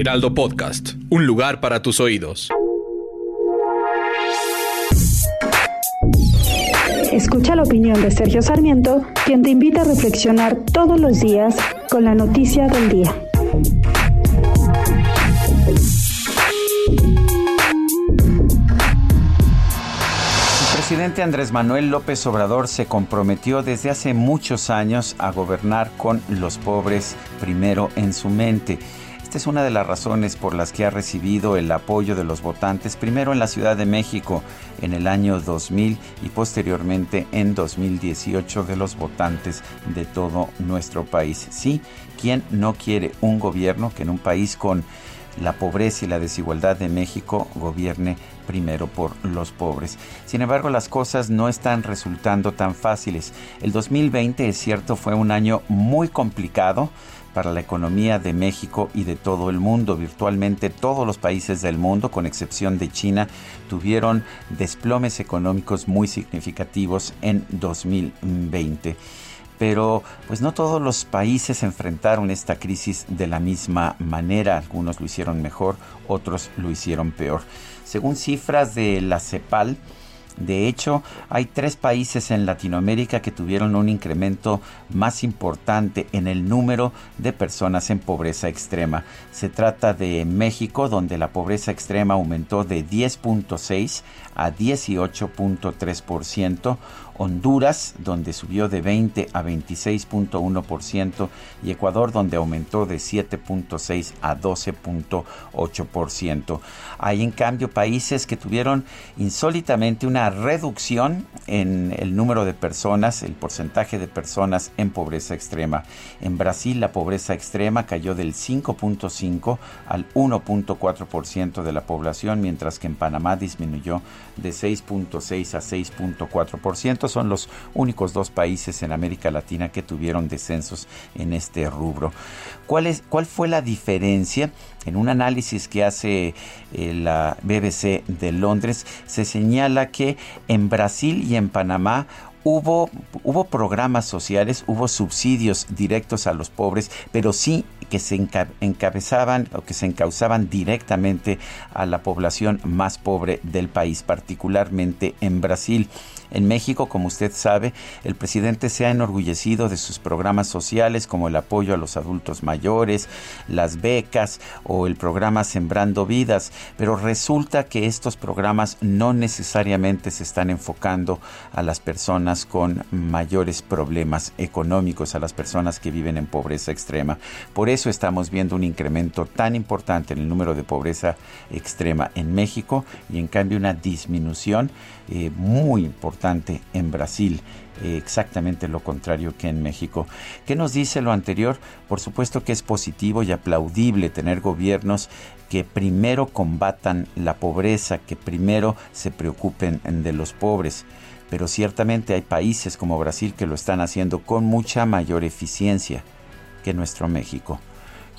Heraldo Podcast, un lugar para tus oídos. Escucha la opinión de Sergio Sarmiento, quien te invita a reflexionar todos los días con la noticia del día. El presidente Andrés Manuel López Obrador se comprometió desde hace muchos años a gobernar con los pobres primero en su mente. Esta es una de las razones por las que ha recibido el apoyo de los votantes, primero en la Ciudad de México en el año 2000 y posteriormente en 2018 de los votantes de todo nuestro país. Sí, ¿quién no quiere un gobierno que en un país con la pobreza y la desigualdad de México gobierne primero por los pobres. Sin embargo, las cosas no están resultando tan fáciles. El 2020, es cierto, fue un año muy complicado para la economía de México y de todo el mundo. Virtualmente todos los países del mundo, con excepción de China, tuvieron desplomes económicos muy significativos en 2020 pero pues no todos los países enfrentaron esta crisis de la misma manera. Algunos lo hicieron mejor, otros lo hicieron peor. Según cifras de la CEPAL, de hecho, hay tres países en Latinoamérica que tuvieron un incremento más importante en el número de personas en pobreza extrema. Se trata de México, donde la pobreza extrema aumentó de 10.6 a 18.3%, Honduras, donde subió de 20 a 26.1%, y Ecuador, donde aumentó de 7.6 a 12.8%. Hay en cambio países que tuvieron insólitamente una reducción en el número de personas, el porcentaje de personas en pobreza extrema. En Brasil la pobreza extrema cayó del 5.5 al 1.4% de la población, mientras que en Panamá disminuyó de 6.6 a 6.4%. Son los únicos dos países en América Latina que tuvieron descensos en este rubro. ¿Cuál, es, cuál fue la diferencia? En un análisis que hace eh, la BBC de Londres, se señala que en Brasil y en Panamá Hubo, hubo, programas sociales, hubo subsidios directos a los pobres, pero sí que se encabezaban o que se encauzaban directamente a la población más pobre del país, particularmente en Brasil. En México, como usted sabe, el presidente se ha enorgullecido de sus programas sociales como el apoyo a los adultos mayores, las becas o el programa Sembrando Vidas, pero resulta que estos programas no necesariamente se están enfocando a las personas con mayores problemas económicos, a las personas que viven en pobreza extrema. Por eso estamos viendo un incremento tan importante en el número de pobreza extrema en México y en cambio una disminución eh, muy importante en Brasil, eh, exactamente lo contrario que en México. ¿Qué nos dice lo anterior? Por supuesto que es positivo y aplaudible tener gobiernos que primero combatan la pobreza, que primero se preocupen de los pobres. Pero ciertamente hay países como Brasil que lo están haciendo con mucha mayor eficiencia que nuestro México.